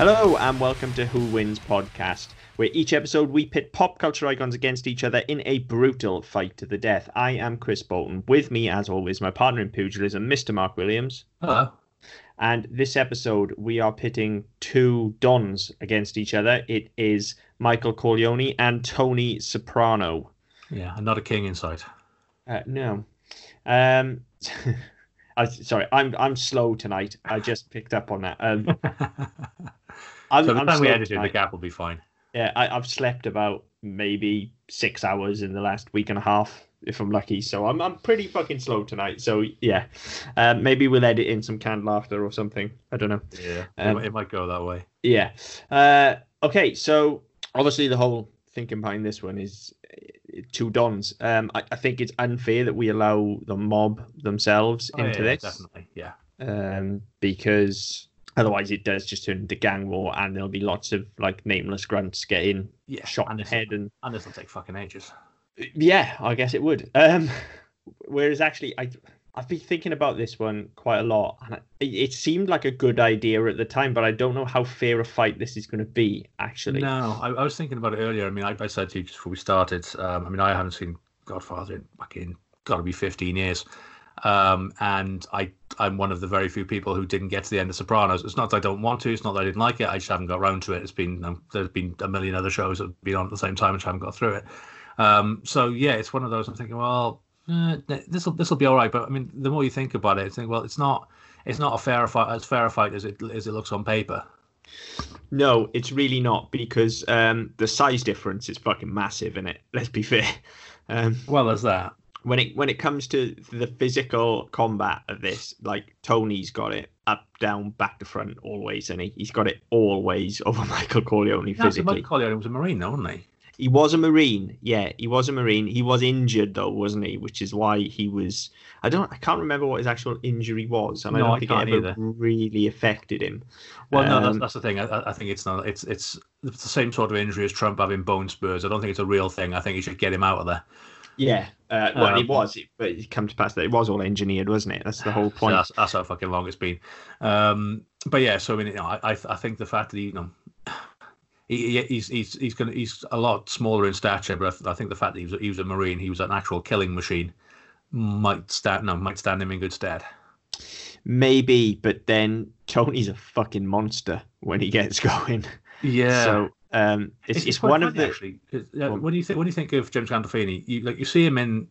Hello and welcome to Who Wins podcast, where each episode we pit pop culture icons against each other in a brutal fight to the death. I am Chris Bolton. With me, as always, my partner in pugilism, Mr. Mark Williams. Hello. And this episode, we are pitting two Dons against each other. It is Michael Corleone and Tony Soprano. Yeah, and not a king inside. Uh, no. Um, I, sorry, I'm I'm slow tonight. I just picked up on that. Um, I'm, so the I'm time we edit it, the gap will be fine. Yeah, I, I've slept about maybe six hours in the last week and a half, if I'm lucky. So I'm I'm pretty fucking slow tonight. So yeah, um, maybe we'll edit in some canned laughter or something. I don't know. Yeah, Um, it, might go that way. Yeah. Uh, okay, so obviously the whole thinking behind this one is uh, two dons. Um, I, I think it's unfair that we allow the mob themselves Oh, into yeah, this, definitely. Yeah, um, because otherwise it does just turn into gang war, and there'll be lots of like nameless grunts getting yeah. shot in the head and and this will take fucking ages. yeah, I guess it would. Um, whereas actually, I I've been thinking about this one quite a lot, and it, seemed like a good idea at the time, but I don't know how fair a fight this is going to be. Actually, No, I, I was thinking about it earlier. I mean, I, I said to you just before we started. Um, I mean, I haven't seen Godfather in fucking got to be fifteen years, um, and I I'm one of the very few people who didn't get to the end of Sopranos. It's not that I don't want to. It's not that I didn't like it. I just haven't got around to it. It's been um, there's been a million other shows that have been on at the same time, which I haven't got through it. Um, so yeah, it's one of those. I'm thinking, well, this will this will be all right. But I mean, the more you think about it, you think, well, it's not it's not a fair fight as fair a fight as it as it looks on paper. no, it's really not because um, the size difference is fucking massive in it. Let's be fair. Um, Well, there's that. when it when it comes to the physical combat of this, like Tony's got it up, down, back to front, always, and he he's got it always over Michael Corleone physically. Michael Corleone was a Marine, though, wasn't he? He was a Marine, yeah, he was a Marine. He was injured though, wasn't he? Which is why he was. I don't. I can't remember what his actual injury was, and I No, don't I think it ever either. really affected him. Well, no, that's, Um, that's the thing. I, I think it's not. It's it's it's the same sort of injury as Trump having bone spurs. I don't think it's a real thing. I think you should get him out of there. Yeah, uh, well, Um, it was, but it come to pass that it was all engineered, wasn't it? That's the whole So point. that's, that's how fucking long it's been. Um, but yeah, so I mean, you know, I I I think the fact that he, you know, he, he- he's he's he's gonna he's a lot smaller in stature, but I, th- I think the fact that he was he was a marine, he was an actual killing machine, might stand no might stand him in good stead. Maybe, but then Tony's a fucking monster when he gets going. Yeah. So um, it's, it's, quite one of the actually. uh, when you think when you think of James Gandolfini, you like you see him in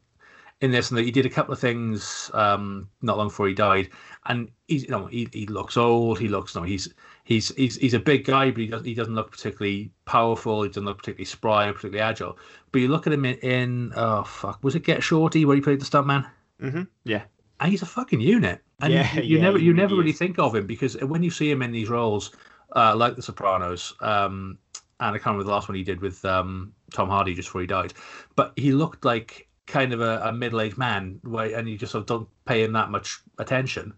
in this, and that he did a couple of things um, not long before he died, and he's you know he, he looks old. He looks no, he's he's he's he's a big guy, but he doesn't he doesn't look particularly powerful. He doesn't look particularly spry and particularly agile. But you look at him in, in oh fuck, was it Get Shorty where he played the stuntman? Mhm, yeah. and he's a fucking unit. And Yeah, you, you yeah, never you really never really is. think of him because when you see him in these roles, uh, like The Sopranos, um, and I can't remember the last one he did with um, Tom Hardy just before he died, but he looked like kind of a, a middle-aged man, where, and you just sort of don't pay him that much attention.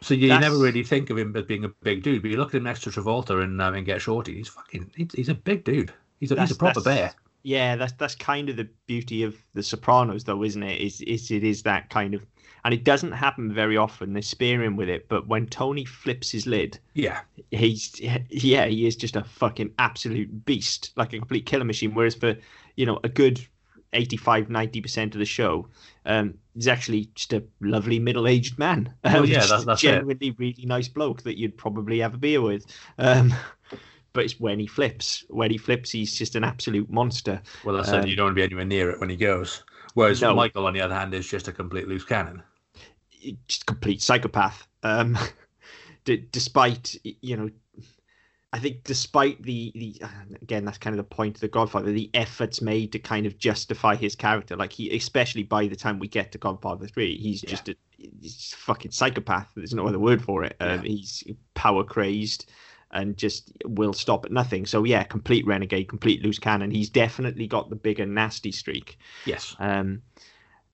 So you, That's- never really think of him as being a big dude, but you look at him next to Travolta and, um, and Get Shorty, he's fucking he's, he's a big dude. He's a, he's a proper bear. Yeah, that's that's kind of the beauty of The Sopranos, though, isn't it? Is is it is that kind of, and it doesn't happen very often. They're sparing with it, but when Tony flips his lid, Yeah, he's yeah, he is just a fucking absolute beast, like a complete killer machine. Whereas for you know a good 85 90 percent of the show, um, he's actually just a lovely middle-aged man. Well, Um, yeah, just that's- a that's it. genuinely really nice bloke that you'd probably have a beer with. Um, but it's when he flips. When he flips, he's just an absolute monster. well, that's it. Um, You don't want to be anywhere near it when he goes. Whereas No. Michael, on the other hand, is just a complete loose cannon. just complete psychopath. Um, d- despite you know, I think despite the the again that's kind of the point of the Godfather, the efforts made to kind of justify his character. Like he, especially by the time we get to Godfather three, he's Yeah. just a he's a fucking psychopath. There's no other word for it. Um, He's power crazed. And just will stop at nothing. So yeah, complete renegade, complete loose cannon. He's definitely got the bigger nasty streak. Yes. Um,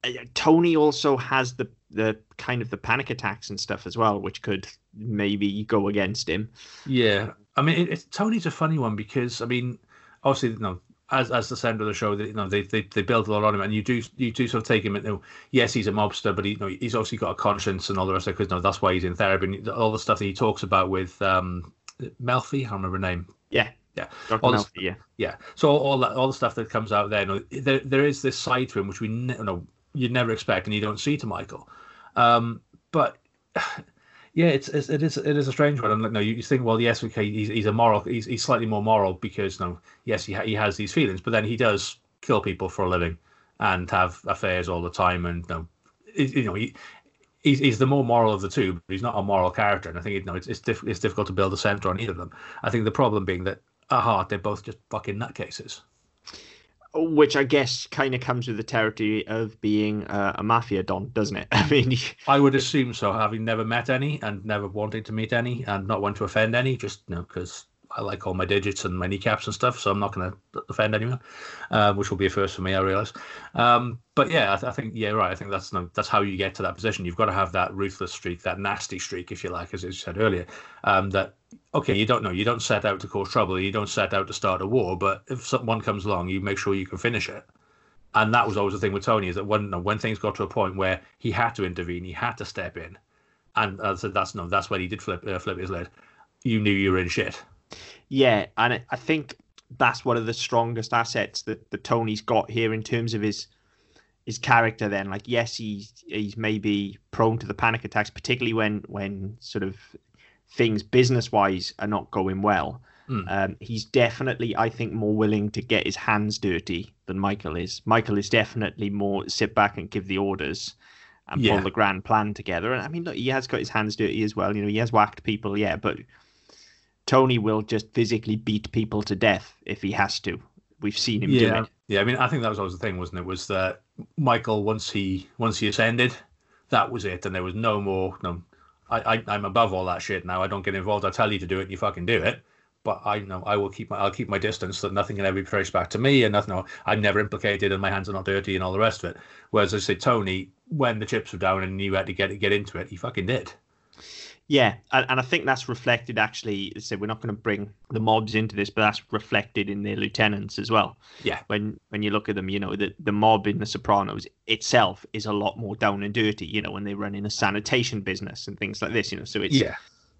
uh, Tony also has the the kind of the panic attacks and stuff as well, which could maybe go against him. Yeah, I mean, it, it's Tony's a funny one because I mean, obviously, you know, as as the center of the show, they, you know, they, they they build a lot on him, and you do you do sort of take him. You know, yes, he's a mobster, but he, you know, he's obviously got a conscience and all the rest of it. Because you know, that's why he's in therapy. And all the stuff that he talks about with um Melfi. I can't remember her name. Yeah, yeah, Dr. All Melfi, yeah. Yeah. So all, all that, all the stuff that comes out there, no, there, there is this side to him which we ne- no, you'd never expect, and you don't see to Michael. Um, but yeah, it's, it's it is it is a strange one. And like, no, you, you think, well, yes, okay, he's, he's a moral, he's, he's slightly more moral because no, yes, he ha- he has these feelings, but then he does kill people for a living and have affairs all the time, and no, you know, he. He's, he's the more moral of the two, but he's not a moral character, and I think you know it's it's, diff- it's difficult to build a center on either of them. I think the problem being that at heart they're both just fucking nutcases. Which I guess kind of comes with the territory of being uh, a mafia don, doesn't it? I mean, I would assume so, having never met any and never wanting to meet any and not want to offend any, just you know, because I like all my digits and my kneecaps and stuff, so I'm not going to offend anyone, uh, which will be a first for me, I realise. Um, but yeah, I, th- I think yeah, right. I think that's that's how you get to that position. You've got to have that ruthless streak, that nasty streak, if you like, as you said earlier. Um, that okay, you don't know, you don't set out to cause trouble, you don't set out to start a war, but if someone comes along, you make sure you can finish it and that was always the thing with Tony is that when when things got to a point where he had to intervene, he had to step in, and uh, so that's no, that's when he did flip uh, flip his lid. You knew you were in shit. Yeah, and I- think that's one of the strongest assets that, that Tony's got here in terms of his his character. Then, like, yes, he's he's maybe prone to the panic attacks, particularly when when sort of things business wise are not going well. Hmm. Um, he's definitely, I think, more willing to get his hands dirty than Michael is. Michael is definitely more sit back and give the orders and Yeah. pull the grand plan together. And I mean, look, he has got his hands dirty as well. You know, he has whacked people, yeah, but Tony will just physically beat people to death if he has to. We've seen him do yeah, it. yeah. I mean, I think that was always the thing, wasn't it? Was that Michael once he once he ascended, that was it, and there was no more. No, I, I I'm above all that shit now. I don't get involved. I tell you to do it, and you fucking do it. But I know I will keep my I'll keep my distance so that nothing can ever be traced back to me, and nothing. No, I'm never implicated, and my hands are not dirty, and all the rest of it. Whereas I say Tony, when the chips were down and you had to get get into it, he fucking did. Yeah, and, I think that's reflected actually. So we're not going to bring the mobs into this, but that's reflected in their lieutenants as well. Yeah. When when you look at them, you know the the mob in The Sopranos itself is a lot more down and dirty. You know when they run in a sanitation business and things like this. You know, so it's yeah,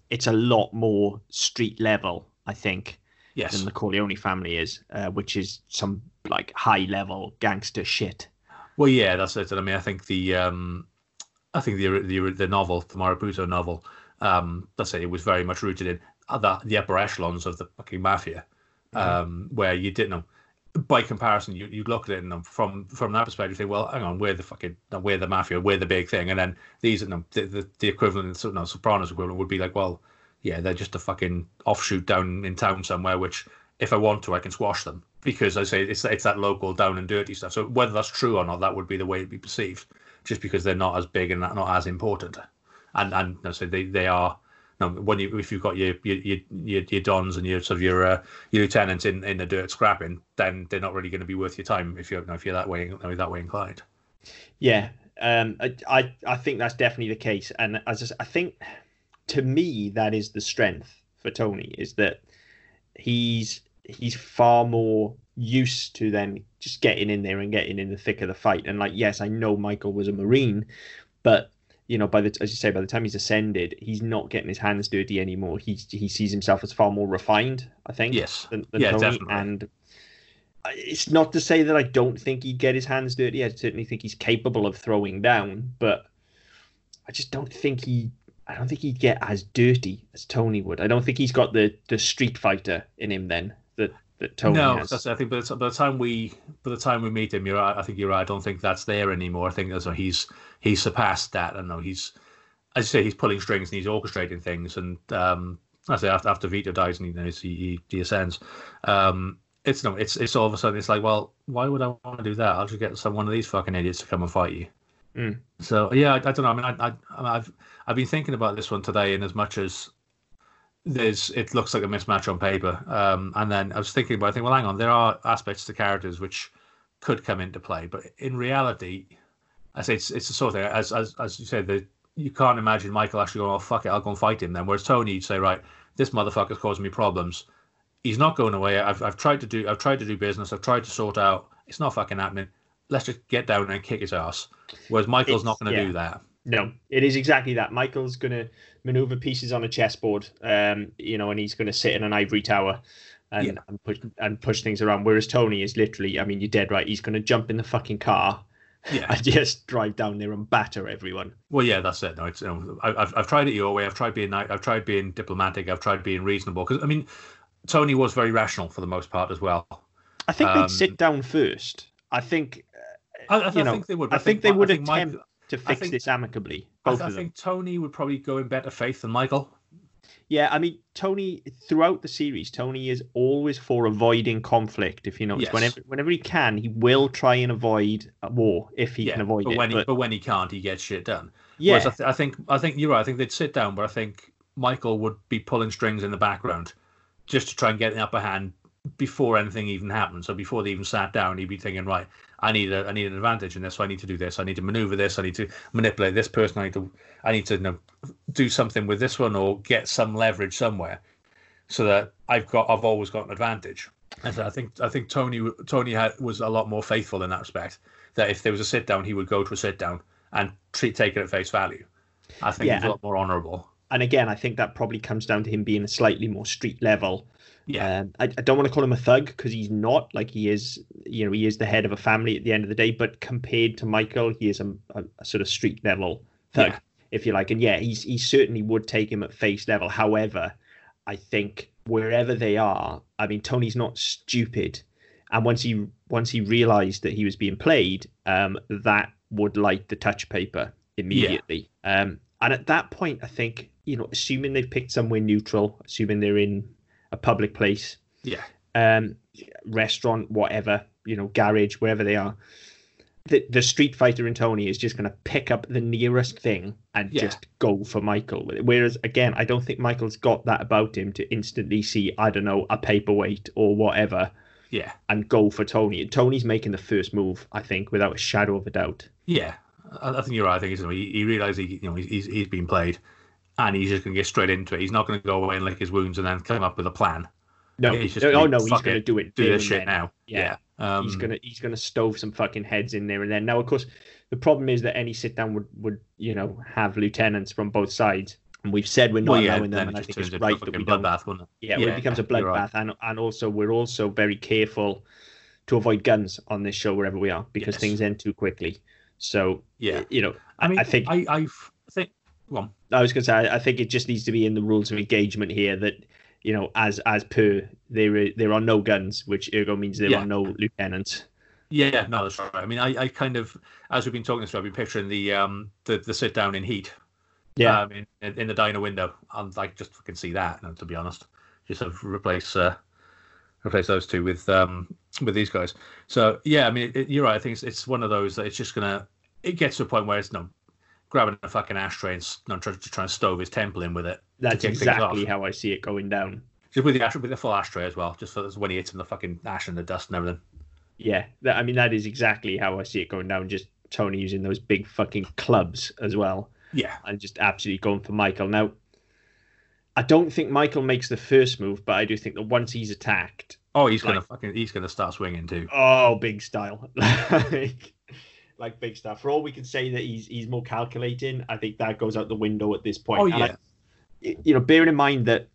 it's a lot more street level, I think, Yes. than the Corleone family is, uh, which is some like high level gangster shit. Well, yeah, that's it. And I mean, I think the um, I think the the the novel, the Mario Puzo novel, um, let's say it was very much rooted in the the upper echelons of the fucking mafia, um, where you didn't know. By comparison, you you look at it and from from that perspective, you think, well, hang on, we're the fucking we're the mafia, we're the big thing, and then these are the, the the equivalent, no, Sopranos equivalent would be like, well, yeah, they're just a fucking offshoot down in town somewhere, which if I want to, I can squash them because I say it's it's that local down and dirty stuff. So whether that's true or not, that would be the way it'd be perceived, just because they're not as big and not as important. And and so they they are. No, when you if you've got your your your, your, dons and your sort of your uh, your lieutenants in, in the dirt scrapping, then they're not really going to be worth your time if you're if you're that way that way inclined. Yeah, um, I, I I think that's definitely the case, and as I, just, I think to me that is the strength for Tony is that he's he's far more used to then just getting in there and getting in the thick of the fight. And like, yes, I know Michael was a Marine, but you know, by the as you say, by the time he's ascended, he's not getting his hands dirty anymore. He he sees himself as far more refined. I think. Yes. Than, than Yeah, Tony, definitely. And it's not to say that I don't think he'd get his hands dirty. I certainly think he's capable of throwing down, but I just don't think he. I don't think he'd get as dirty as Tony would. I don't think he's got the, the street fighter in him then that, Tony no, has. that's, I think by the, by the time we by the time we meet him, you're right. I think you're right. I don't think that's there anymore. I think that's he's he's surpassed that. I don't know. He's as you say, he's pulling strings and he's orchestrating things. And um, I say after after Vito dies and he knows he, he, he ascends, um, it's no, it's it's all of a sudden it's like, well, why would I want to do that? I'll just get some one of these fucking idiots to come and fight you. Mm. So yeah, I, I don't know. I mean, I, I I've I've been thinking about this one today, and as much as there's it looks like a mismatch on paper. Um, and then I was thinking about, I think, well, hang on, there are aspects to characters which could come into play, but in reality, I say it's it's the sort of thing as as as you said that you can't imagine Michael actually going, oh fuck it, I'll go and fight him then. Whereas Tony, you'd say, right, this motherfucker's causing me problems. He's not going away. I've I've tried to do I've tried to do business. I've tried to sort out. It's not fucking happening. Let's just get down and kick his ass. Whereas Michael's not going to yeah. do that. No, it is exactly that. Michael's going to maneuver pieces on a chessboard, um, you know, and he's going to sit in an ivory tower and, yeah. and push and push things around. Whereas Tony is literally, I mean, you're dead right. He's going to jump in the fucking car, yeah, and just drive down there and batter everyone. Well, yeah, that's it. No, it's, you know, I've I've tried it your way. I've tried being I've tried being diplomatic. I've tried being reasonable. Because I mean, Tony was very rational for the most part as well. I think um, they'd sit down first. I think. I, I, I know, think they would. I, think, think, they would attempt to fix think, this amicably. Both I, I think Tony would probably go in better faith than Michael. Yeah, I mean Tony throughout the series, Tony is always for avoiding conflict. If you notice, yes. whenever whenever he can, he will try and avoid a war if he yeah, can avoid but it. When but... He, but when he can't, he gets shit done. Yeah, I, th- I think I think you're right. I think they'd sit down, but I think Michael would be pulling strings in the background just to try and get the upper hand before anything even happened. So before they even sat down, he'd be thinking, right, I need a, I need an advantage in this. So I need to do this. I need to maneuver this. I need to manipulate this person. I need to, I need to you know, do something with this one or get some leverage somewhere, so that I've got, I've always got an advantage. And so I think, I think Tony, Tony had, was a lot more faithful in that respect. That if there was a sit down, he would go to a sit down and treat, take it at face value. I think yeah, he's a lot more honourable. And again, I think that probably comes down to him being a slightly more street level yeah, um, I, I, don't want to call him a thug because he's not. Like he is, you know, he is the head of a family at the end of the day. But compared to Michael, he is a, a, a sort of street level thug, yeah. if you like. And yeah, he's he certainly would take him at face level. However, I think wherever they are, I mean, Tony's not stupid, and once he once he realised that he was being played, um, that would light the touch paper immediately. Yeah. Um, and at that point, I think you know, assuming they've picked somewhere neutral, assuming they're in a public place, yeah, um, restaurant, whatever, you know, garage, wherever they are. The, the Street Fighter in Tony is just going to pick up the nearest thing and yeah. just go for Michael. Whereas, again, I don't think Michael's got that about him to instantly see, I don't know, a paperweight or whatever. Yeah. And go for Tony. Tony's making the first move, I think, without a shadow of a doubt. Yeah. I, I think you're right. I think he, he realized he, you know, he's, he's been played and he's just going to get straight into it. He's not going to go away and lick his wounds and then come up with a plan. No, he's just oh no, he's going to do it. Do this shit then. now. Yeah, yeah. Um, he's gonna he's gonna stove some fucking heads in there and then. Now, of course, the problem is that any sit down would would you know have lieutenants from both sides. And we've said we're not well, yeah, allowing them, and I think it's right that we don't. Bath, wouldn't it? Yeah, yeah, it becomes a bloodbath, right. and and also we're also very careful to avoid guns on this show wherever we are because yes. things end too quickly. So yeah, you know, I mean, I think I I think well, I was going to say, I think it just needs to be in the rules of engagement here that, you know, as as per there there are no guns, which ergo means there yeah. are no lieutenants. Yeah, no, that's right. I mean, I, I kind of, as we've been talking this, I've been picturing the um the, the sit down in heat. Yeah. Um, in, in the diner window, and like just fucking see that. And to be honest, just sort of replace uh, replace those two with um with these guys. So yeah, I mean, it, you're right. I think it's, it's one of those that it's just gonna it gets to a point where it's no grabbing a fucking ashtray and not trying to try and stove his temple in with it. That's exactly how I see it going down. Just with the ash, with the full ashtray as well, just for when he hits him the fucking ash and the dust and everything. Yeah, that, I mean that is exactly how I see it going down. Just Tony using those big fucking clubs as well. Yeah, and just absolutely going for Michael. Now, I don't think Michael makes the first move, but I do think that once he's attacked, oh, he's like, gonna fucking he's gonna start swinging too. Oh, big style. like, like big stuff. For all we can say that he's he's more calculating, I think that goes out the window at this point. Oh yeah. I, you know, bearing in mind that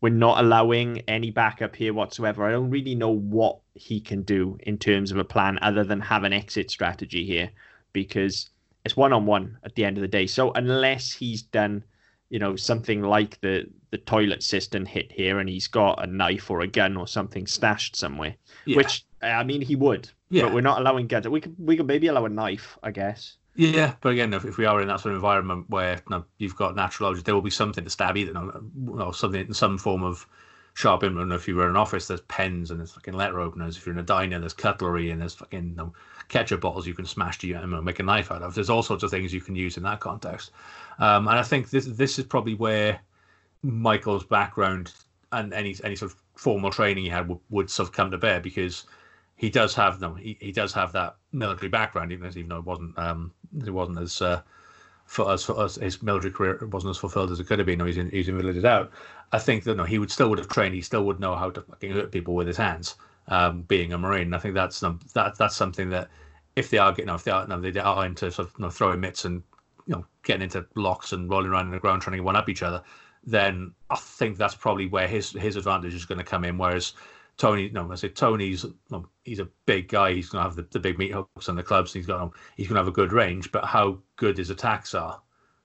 we're not allowing any backup here whatsoever. I don't really know what he can do in terms of a plan other than have an exit strategy here because it's one on one at the end of the day. So unless he's done, you know, something like the the toilet cistern hit here and he's got a knife or a gun or something stashed somewhere, yeah. which I mean he would, yeah. But we're not allowing gadgets. We could we could maybe allow a knife, I guess. Yeah, but again, if, if we are in that sort of environment where you know, you've got natural objects, there will be something to stab either, you know, something in some form of sharp implement. If you were in an office, there's pens and there's fucking letter openers. If you're in a diner, there's cutlery and there's fucking you know, ketchup bottles you can smash to you and make a knife out of. There's all sorts of things you can use in that context. Um, and I think this this is probably where Michael's background and any any sort of formal training he had would, would sort of come to bear because he does have no, he, he does have that military background, even as even though it wasn't um it wasn't as uh, for us for us his military career wasn't as fulfilled as it could have been. No, he's in, he's invalidated out. I think that no, he would still would have trained. He still would know how to fucking hurt people with his hands. Um, being a marine, I think that's that that's something that if they are getting, you know, if they are, no, they are into sort of you know, throwing mitts and you know getting into locks and rolling around in the ground trying to one up each other, then I think that's probably where his his advantage is going to come in. Whereas Tony, no, I say Tony's no, he's a big guy. He's going to have the, the big meat hooks and the clubs. He's got he's going to have a good range, but how good his attacks are,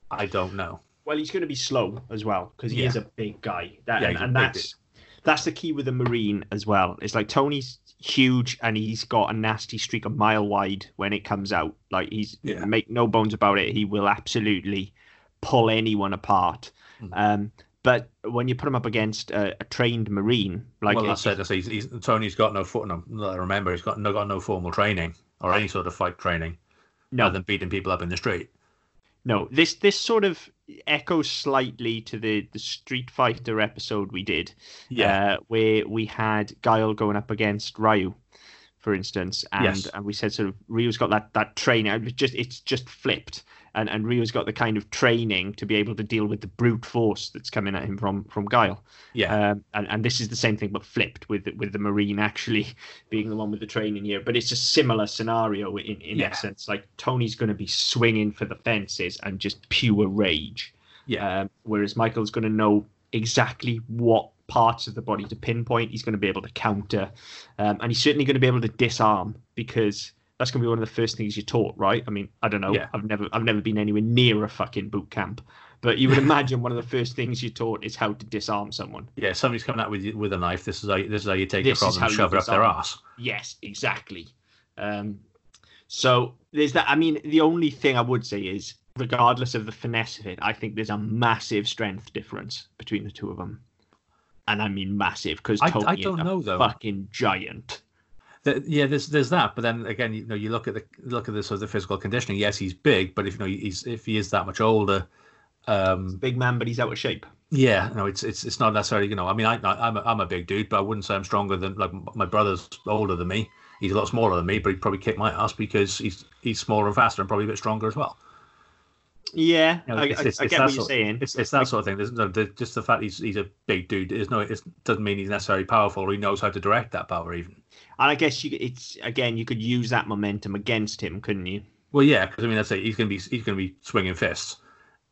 I don't know. Well, he's going to be slow as well because he Yeah. is a big guy. That, Yeah, and, and that's that's the key with the Marine as well. It's like Tony's huge and he's got a nasty streak a mile wide when it comes out. Like he's Yeah. make no bones about it. He will absolutely pull anyone apart. Mhm. Um, but when you put him up against a, a trained Marine, like well, that's it. That's he's, he's, Tony's got no foot. No, I remember he's got no got no formal training or any sort of fight training no, other than beating people up in the street. No, this this sort of echoes slightly to the the Street Fighter episode we did, uh, where we had Guile going up against Ryu, for instance, and Yes. and we said sort of Ryu's got that that training. It just it's just flipped, and and Ryu's got the kind of training to be able to deal with the brute force that's coming at him from from Guile. yeah, Um, and, and this is the same thing but flipped with with the Marine actually being the one with the training here. But it's a similar scenario in, in Yeah. essence. Like Tony's going to be swinging for the fences and just pure rage. yeah, Um, whereas Michael's going to know exactly what parts of the body to pinpoint. He's going to be able to counter. Um, and he's certainly going to be able to disarm because that's going to be one of the first things you're taught, right? I mean, I don't know. Yeah. I've never I've never been anywhere near a fucking boot camp. But you would imagine one of the first things you're taught is how to disarm someone. yeah. Somebody's coming out with you- with a knife. This is how you, this is how you take This the problem and shove it up their ass. Yes, exactly. Um, so there's that. I mean, the only thing I would say is, regardless of the finesse of it, I think there's a massive strength difference between the two of them, and I mean massive because I- I don't know, though. fucking giant. Th- yeah, there's there's that, but then again, you know, you look at the look at the sort of the physical conditioning. Yes, he's big, but if you know he's if he is that much older, um, Big man, but he's out of shape. yeah, no, it's it's it's not necessarily you know. I mean, I I'm a, I'm a big dude, but I wouldn't say I'm stronger than like my brother's older than me. He's a lot smaller than me, but he'd probably kick my ass because he's he's smaller and faster and probably a bit stronger as well. Yeah, You know, I, it's- it's- I it's get what you're sort- saying. It's it's that sort of thing. There's no the, just the fact he's he's a big dude. Is no, it doesn't mean he's necessarily powerful or he knows how to direct that power even. And I guess you, it's again, you could use that momentum against him, couldn't you? Well, yeah, because I mean, that's it. He's gonna be he's gonna be swinging fists,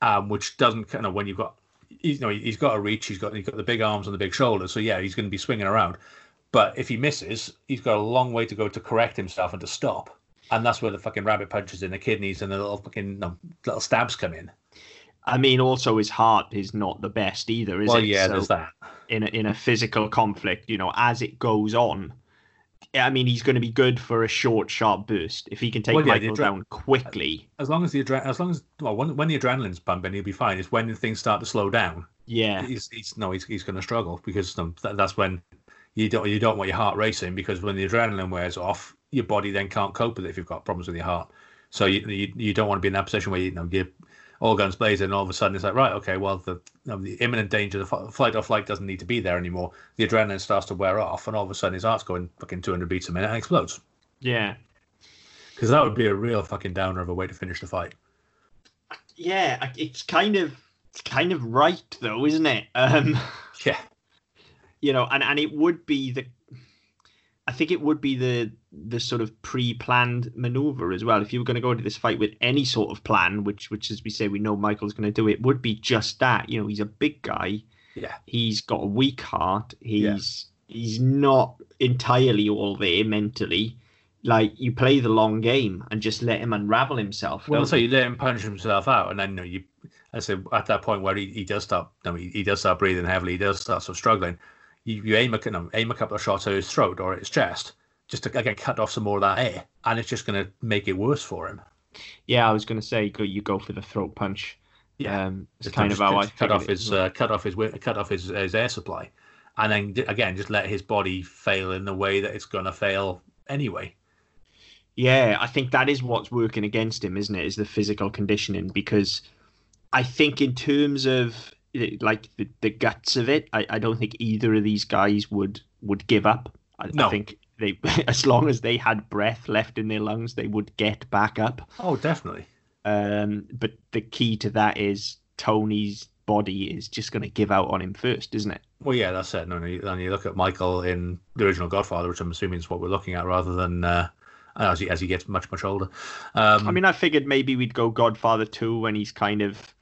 um, which doesn't kind of when you've got, you know, he's got a reach. He's got he's got the big arms and the big shoulders. So yeah, he's gonna be swinging around. But if he misses, he's got a long way to go to correct himself and to stop. And that's where the fucking rabbit punches in the kidneys and the little fucking no, little stabs come in. I mean, also his heart is not the best either, is well, it? yeah, So- there's that. in a, in a physical conflict, you know, as it goes on. I mean, he's going to be good for a short, sharp burst. If he can take Well, yeah, the Michael adre- down quickly, As long as the adre- as long as well, when, when the adrenaline's pumping, he'll be fine. It's when things start to slow down. yeah, he's, he's no, he's, he's going to struggle because um, that, that's when you don't you don't want your heart racing because when the adrenaline wears off, your body then can't cope with it if you've got problems with your heart. So you you, you don't want to be in that position where you, know you're all guns blazing and all of a sudden it's like right okay well the you know, the imminent danger the f- flight or flight doesn't need to be there anymore. The adrenaline starts to wear off and all of a sudden his heart's going fucking 200 beats a minute and explodes yeah, because that would be a real fucking downer of a way to finish the fight. yeah. It's kind of it's kind of right though, isn't it? Um, Yeah, you know, and and it would be the. I think it would be the the sort of pre-planned maneuver as well. If you were going to go into this fight with any sort of plan, which which as we say we know Michael's going to do, it would be just that. You know, he's a big guy. yeah, he's got a weak heart. He's he's not entirely all there mentally. Like you play the long game and just let him unravel himself. Well, so you? let him punch himself out, and then you, know, you I say at that point where he, he does start, no, he, he does start breathing heavily, he does start sort of struggling. You, you aim a you know, aim a couple of shots at his throat or at his chest, just to again cut off some more of that air, and it's just going to make it worse for him. yeah, I was going to say go you go for the throat punch. Yeah. um, it's kind of how I cut off his uh, cut off his cut off his, his air supply, and then again just let his body fail in the way that it's going to fail anyway. Yeah, I think that is what's working against him, isn't it? Is the physical conditioning because I think in terms of like the, the guts of it, I, I don't think either of these guys would would give up. I, No. I think they as long as they had breath left in their lungs, they would get back up. Oh, definitely. Um, but the key to that is Tony's body is just going to give out on him first, isn't it? Well, yeah, that's it. No, you- and you look at Michael in the original Godfather, which I'm assuming is what we're looking at, rather than uh, as he as he gets much much older. Um, I mean, I figured maybe we'd go Godfather two when he's kind of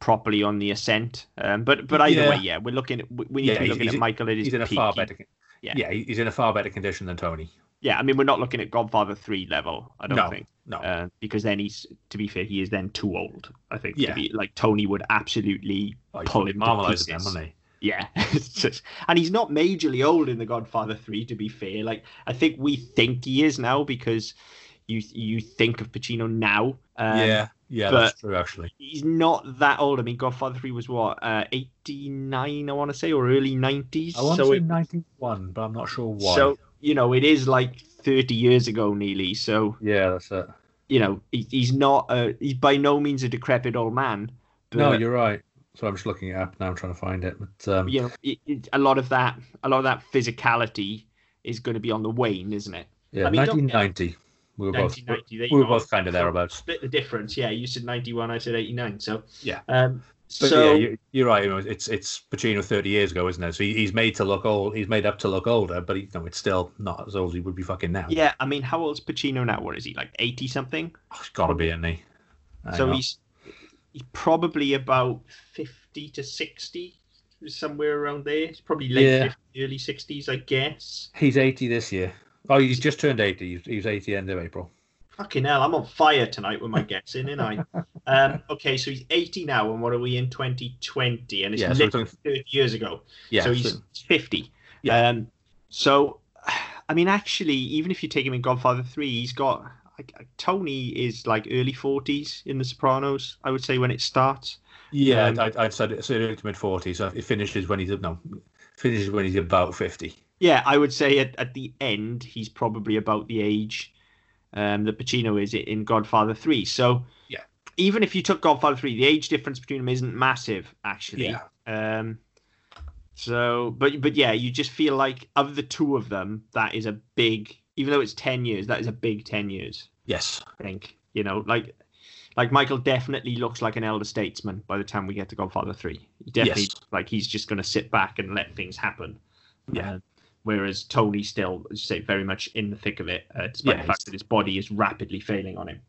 properly on the ascent. Um, but but either Yeah. way, yeah, we're looking at we need Yeah, to be looking at Michael at his he's in a peak. far better. yeah. Yeah. he's in a far better condition than Tony. Yeah, I mean, we're not looking at Godfather three level. I don't No, think. no. uh, because then he's to be fair, he is then too old. I think. Yeah. To be, like Tony would absolutely Oh, pull him to marmalade then, pieces. wouldn't he? Yeah, just- and he's not majorly old in The Godfather Three. To be fair, like I think we think he is now because you you think of Pacino now. Um, yeah, yeah, but- that's true actually. he's not that old. I mean, Godfather Three was what uh, eighty nine, I want to say, or early nineties. I want so to say ninety one, but I'm not sure why. so you know, it is like thirty years ago, nearly. So yeah, that's it. you know, he, he's not. A, he's by no means a decrepit old man. But, no, you're right. So I'm just looking it up now, I'm trying to find it. But um, you know, it, it, a lot of that, a lot of that physicality is going to be on the wane, isn't it? yeah, I mean, 1990. We were both we were both kind of thereabouts. Split the difference. Yeah, you said ninety one, I said eighty nine. So Yeah. Um, But so yeah, you, you're right. You know, it's it's Pacino 30 years ago, isn't it? So he's made to look old. He's made up to look older, but you know, it's still not as old as he would be fucking now. yeah, I mean, how old's Pacino now? What is he like? Eighty something. Oh, he's got to be, isn't he? So he's he's probably about fifty to sixty, somewhere around there. He's probably late Yeah. 50, early sixties, I guess. he's 80 this year. Oh, he's just turned 80. He's, he was 80 end of April. Fucking hell, I'm on fire tonight with my guessing, ain't I? Um, okay, so he's 80 now, and what are we in 2020? And it's Yeah, so talking- 30 years ago. Yeah, so he's so- 50. Yeah. Um, so, I mean, actually, even if you take him in Godfather 3, he's got. Like, Tony is like early 40s in The Sopranos, I would say, when it starts. yeah. um, I'd, I'd said it's early to mid 40s. So it finishes when he's no, finishes when he's about 50. Yeah, I would say at, at the end, he's probably about the age um, that Pacino is in Godfather 3. So, Yeah. even if you took Godfather 3, the age difference between them isn't massive, actually. Yeah. Um, so, but but yeah, you just feel like of the two of them, that is a big. Even though it's ten years, that is a big ten years. Yes. I think you know, like like Michael definitely looks like an elder statesman by the time we get to Godfather Three. He definitely Yes. like he's just going to sit back and let things happen. Yeah. Uh, whereas Tony's still, as you say, very much in the thick of it, uh, despite Yeah, the fact that his body is rapidly failing on him.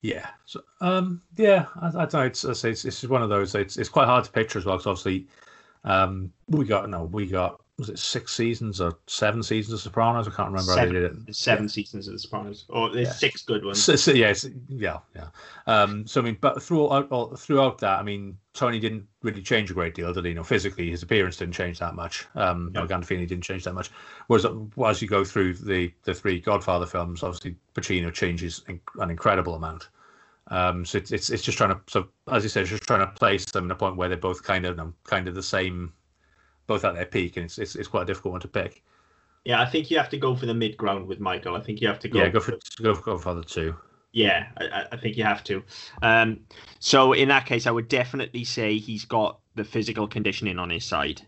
Yeah. So, um, yeah, I, I don't know. It's, I say it's, it's one of those. It's, it's quite hard to picture as well because obviously, um, we got no, we got was it six seasons or seven seasons of Sopranos? I can't remember how they did it. Seven seasons of The Sopranos, or there's Yeah. six good ones. So, so yeah, yeah, yeah. Um, so I mean, but throughout all- throughout that, I mean, Tony didn't really change a great deal, did he? You know, physically, his appearance didn't change that much. Um, No. Gandolfini didn't change that much. Whereas uh, as you go through the the three Godfather films, obviously Pacino changes in, an incredible amount. Um, so it's, it's it's just trying to so as you said, just trying to place them in a point where they're both kind of you know, kind of the same, both at their peak, and it's it's, it's quite a difficult one to pick. Yeah, I think you have to go for the mid ground with Michael. I think you have to go. Yeah, go for go for Godfather two. Yeah, I, I- think you have to. Um, so in that case, I would definitely say he's got the physical conditioning on his side.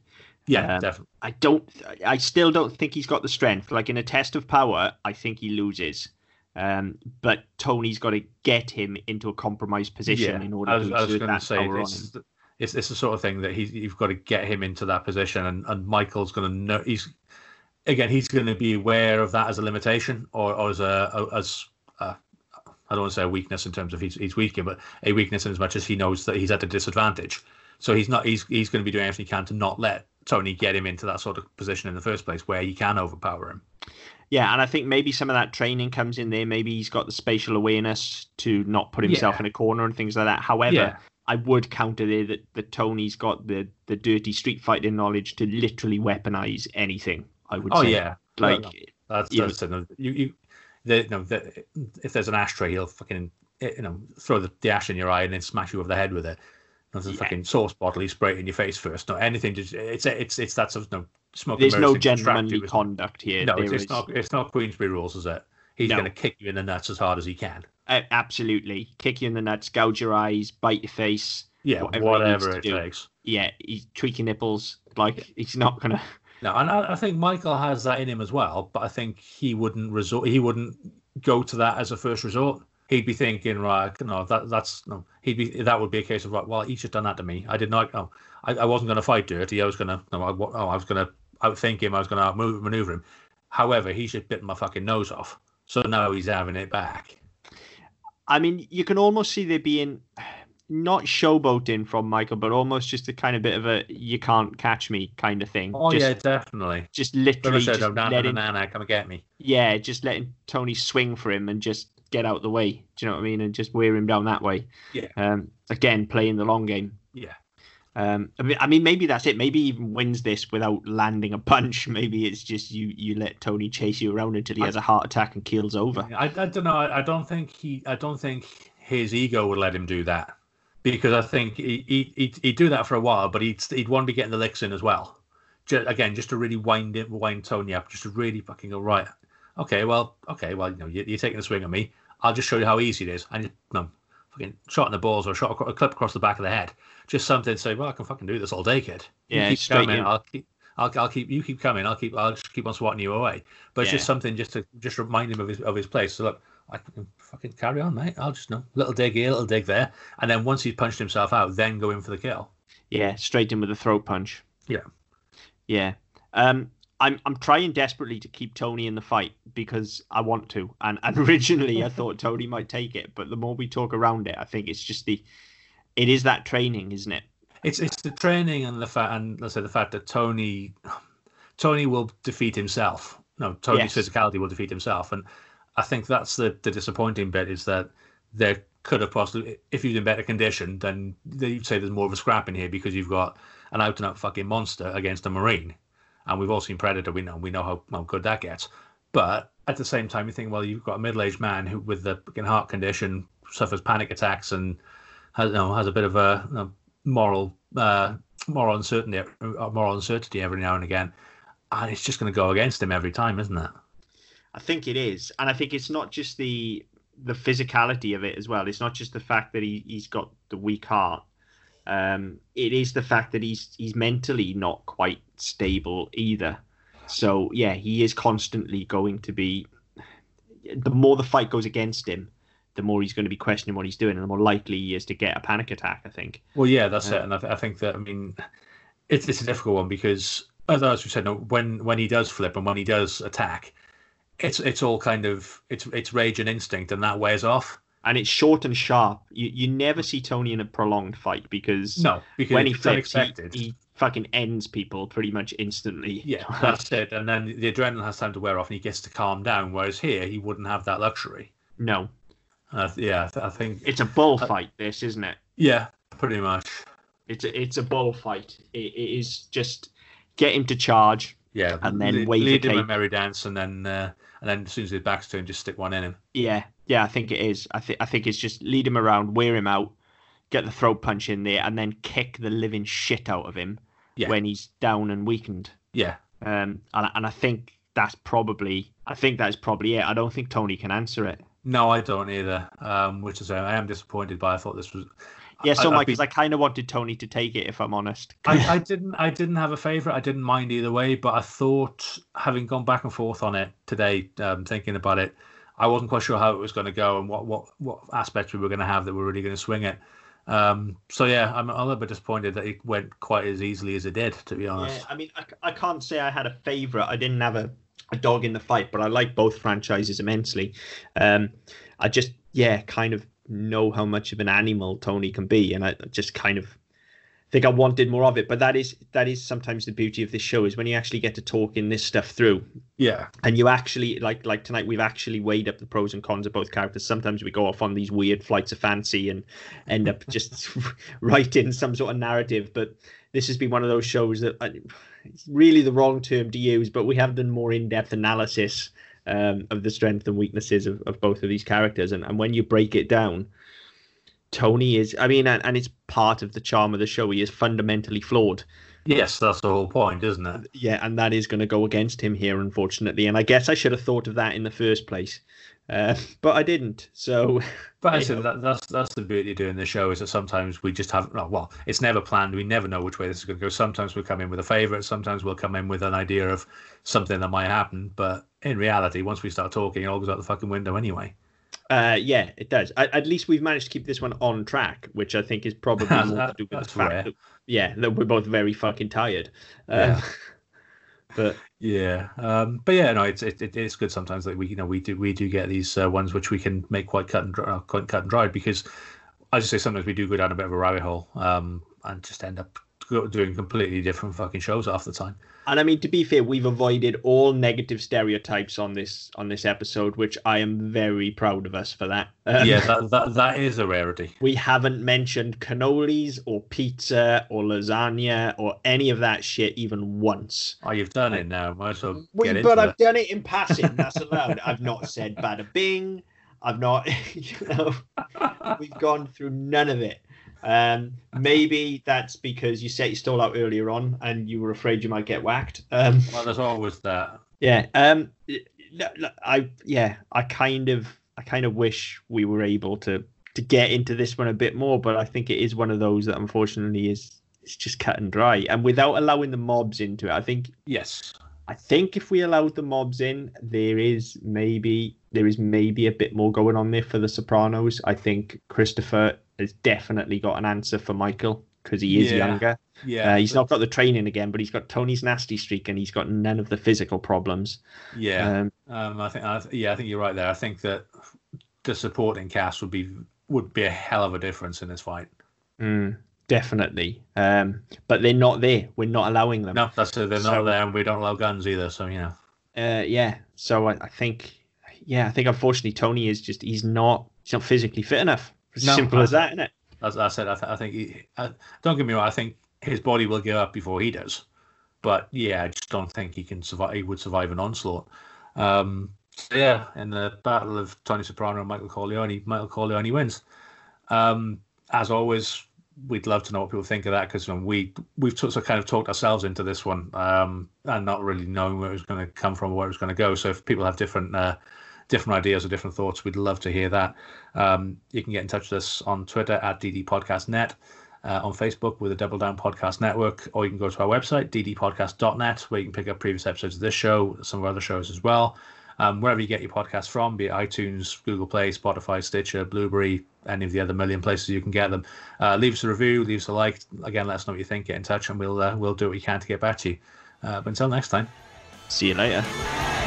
Yeah, Um, definitely. I don't. I still don't think he's got the strength. Like in a test of power, I think he loses. Um, but Tony's got to get him into a compromised position in order was, to exert that say power on him. It's, it's the sort of thing that he's you've got to get him into that position, and, and Michael's going to know he's again he's going to be aware of that as a limitation or, or as a as a, I don't want to say a weakness in terms of he's he's weaker, but a weakness in as much as he knows that he's at a disadvantage. So he's not he's he's going to be doing everything he can to not let Tony get him into that sort of position in the first place where he can overpower him. Yeah, and I think maybe some of that training comes in there. Maybe he's got the spatial awareness to not put himself Yeah. in a corner and things like that. However, Yeah. I would counter there that, that Tony's got the, the dirty street fighting knowledge to literally weaponize anything. I would Oh say. yeah, like No, no. That's, you know- that's you you the, you know, the, if there's an ashtray, he'll fucking eh, you know throw the, the ash in your eye and then smash you over the head with it. There's a Yeah. fucking sauce bottle, he spray it in your face first. No, anything. Just it's it's it's that sort of no smoke. there's no mirrors to distract gentlemanly you, isn't it? conduct here. No, it's, it's not. It's not Queensberry rules, is it? He's No. going to kick you in the nuts as hard as he can. Uh, absolutely. Kick you in the nuts, gouge your eyes, bite your face. Yeah, Whatever whatever, it do. takes. Yeah, he's tweaking nipples. Like he's not gonna. No, and I, I think Michael has that in him as well, but I think he wouldn't resort. He wouldn't go to that as a first resort. He'd be thinking, right, no, that that's no. He'd be that would be a case of right. Well, he's just done that to me. I did not. Oh, I, I wasn't going to fight dirty. I was going to. No, I, oh, I was going to outthink him. I was going to outmaneuver him. However, he just bit my fucking nose off. So now he's having it back. I mean, you can almost see there being not showboating from Michael, but almost just a kind of bit of a "you can't catch me" kind of thing. Oh just, yeah, definitely. just literally Said, just letting, come and get me. yeah, just letting Tony swing for him and just get out the way. Do you know what I mean? And just wear him down that way. Yeah. Um, again, playing the long game. Yeah. Um, I mean, I mean, maybe that's it. Maybe he even wins this without landing a punch. Maybe it's just you you let Tony chase you around until he has a heart attack and keels over. I, I don't know. I, I don't think he. I don't think his ego would let him do that because I think he, he, he'd, he'd do that for a while, but he'd he'd want to be getting the licks in as well. Just, again, just to really wind it, wind Tony up, just to really fucking go right. Okay, well, okay, well, you know, you, you're taking a swing at me. I'll just show you how easy it is. And you know, fucking shot in the balls or shot a clip across the back of the head. Just something to say, well, I can fucking do this all day, kid. You Yeah, keep straight coming. in. I'll keep. I'll, I'll keep you keep coming. I'll keep I'll just keep on swatting you away. But it's just something just to just remind him of his of his place. So look, I can fucking carry on, mate. I'll just know little dig here, little dig there, and then once he's punched himself out, then go in for the kill. Yeah, straight in with a throat punch. Yeah. Yeah. Um, I'm I'm trying desperately to keep Tony in the fight because I want to. And, and originally I thought Tony might take it, but the more we talk around it, I think it's just the it is that training, isn't it? It's it's the training and the fact and let's say the fact that Tony Tony will defeat himself. No, Tony's Yes. physicality will defeat himself, and I think that's the the disappointing bit is that there could have possibly if was in better condition, then you'd say there's more of a scrap in here because you've got an out and out fucking monster against a marine, and we've all seen Predator. We know we know how, how good that gets, but at the same time you think well you've got a middle aged man who with the heart condition suffers panic attacks and has you know has a bit of a, a moral uh, moral uncertainty uh, moral uncertainty every now and again, and it's just going to go against him every time, isn't it? I think it is, and I think it's not just the the physicality of it as well. It's not just the fact that he he's got the weak heart. Um, it is the fact that he's he's mentally not quite stable either. So yeah, he is constantly going to be. The more the fight goes against him, the more he's going to be questioning what he's doing, and the more likely he is to get a panic attack. I think. Well, yeah, that's Yeah. it, and I, th- I think that I mean, it's it's a difficult one because as as we said, no, when when he does flip and when he does attack, it's it's all kind of it's it's rage and instinct, and that wears off. And it's short and sharp. You you never see Tony in a prolonged fight because No, because when he flips, he, he fucking ends people pretty much instantly. Yeah, that's it. And then the adrenaline has time to wear off, and he gets to calm down. Whereas here, he wouldn't have that luxury. no, Uh, yeah, I, th- I think. it's a bullfight. This isn't it? Yeah, pretty much. It's a it's a bullfight. It, it is just get him to charge. Yeah, And then lead, lead him a merry dance, and then uh, and then as soon as his back's to him, just stick one in him. Yeah, yeah. I think it is. I think I think it's just lead him around, wear him out, get the throat punch in there, and then kick the living shit out of him Yeah. when he's down and weakened. Yeah, Um, and and I think that's probably I think that's probably it. I don't think Tony can answer it. no, I don't either. Um, which is I am disappointed, but I thought this was. Yeah, so I- Mike, I'd because I kind of wanted Tony to take it, if I'm honest. I, I didn't I didn't have a favorite. I didn't mind either way, but I thought having gone back and forth on it today, um, thinking about it, I wasn't quite sure how it was going to go and what what what aspects we were going to have that were really going to swing it. Um, so yeah, I'm a little bit disappointed that it went quite as easily as it did. To be honest, Yeah, honest, I mean, I, I can't say I had a favorite. I didn't have a, a dog in the fight, but I like both franchises immensely. Um, I just, yeah, kind of know how much of an animal Tony can be, and I just kind of think I wanted more of it. But that is that is sometimes the beauty of this show is when you actually get to talking this stuff through, yeah, and you actually like like tonight we've actually weighed up the pros and cons of both characters. Sometimes we go off on these weird flights of fancy and end up just writing some sort of narrative. But this has been one of those shows that I, it's really the wrong term to use but we have done more in-depth analysis um, of the strengths and weaknesses of, of both of these characters and, and when you break it down tony is i mean and, and it's part of the charm of the show he is fundamentally flawed yes, that's the whole point, isn't it? yeah, and that is going to go against him here, unfortunately. And I guess I should have thought of that in the first place, uh, but I didn't. So But I said that, that's that's the beauty of doing the show is that sometimes we just have oh, well, it's never planned. We never know which way this is going to go. Sometimes we'll come in with a favorite. Sometimes we'll come in with an idea of something that might happen. But in reality, once we start talking, it all goes out the fucking window anyway. uh, yeah, it does. At, at least we've managed to keep this one on track, which I think is probably more to do with the fact rare. that yeah, that we're both very fucking tired. Uh, Yeah. But yeah, um, but yeah, no, it's it, it is good sometimes that we you know we do we do get these uh, ones which we can make quite cut and dry, uh, quite cut and dried because, as you say, sometimes we do go down a bit of a rabbit hole um, and just end up doing completely different fucking shows half the time. And I mean, to be fair, we've avoided all negative stereotypes on this on this episode, which I am very proud of us for that. Um, yeah, that, that that is a rarity. We haven't mentioned cannolis or pizza or lasagna or any of that shit even once. Oh, you've done it now. Might as well we, but I've done it in passing. That's allowed. I've not said bada bing. I've not, you know, we've gone through none of it. Um, maybe that's because you set your stall out earlier on and you were afraid you might get whacked. Um, well, there's always that. Yeah. Um, I yeah, I kind of I kind of wish we were able to to get into this one a bit more, but I think it is one of those that unfortunately is it's just cut and dry, and without allowing the mobs into it, I think yes, I think if we allowed the mobs in, there is maybe there is maybe a bit more going on there for the Sopranos. I think Christopher has definitely got an answer for Michael because he is yeah. younger. Yeah, uh, he's but... not got the training again, but he's got Tony's nasty streak and he's got none of the physical problems. Yeah, um, um, I think I, yeah, I think you're right there. I think that the supporting cast would be would be a hell of a difference in this fight. Mm, definitely, um, but they're not there. We're not allowing them. No, that's it. They're so, not there, and we don't allow guns either. So you know. Uh, yeah, so I, I think, yeah, I think unfortunately Tony is just he's not he's not physically fit enough. No, simple I, as that, isn't it? As I said, I, th- I think he, I, don't get me wrong. I think his body will give up before he does. But yeah, I just don't think he can survive. He would survive an onslaught. Um, so yeah, in the battle of Tony Soprano and Michael Corleone, Michael Corleone wins. Um, as always, we'd love to know what people think of that because we we've t- so kind of talked ourselves into this one um, and not really knowing where it was going to come from or where it was going to go. So if people have different uh, different ideas or different thoughts, we'd love to hear that. Um, you can get in touch with us on Twitter at ddpodcastnet, uh, on Facebook with the Double Down Podcast Network, or you can go to our website, ddpodcast.net, where you can pick up previous episodes of this show, some of other shows as well. Um, wherever you get your podcast from, be it iTunes, Google Play, Spotify, Stitcher, Blubrry, any of the other million places you can get them. Uh, leave us a review, leave us a like. Again, let us know what you think. Get in touch, and we'll uh, we'll do what we can to get back to you. Uh, but until next time, see you later.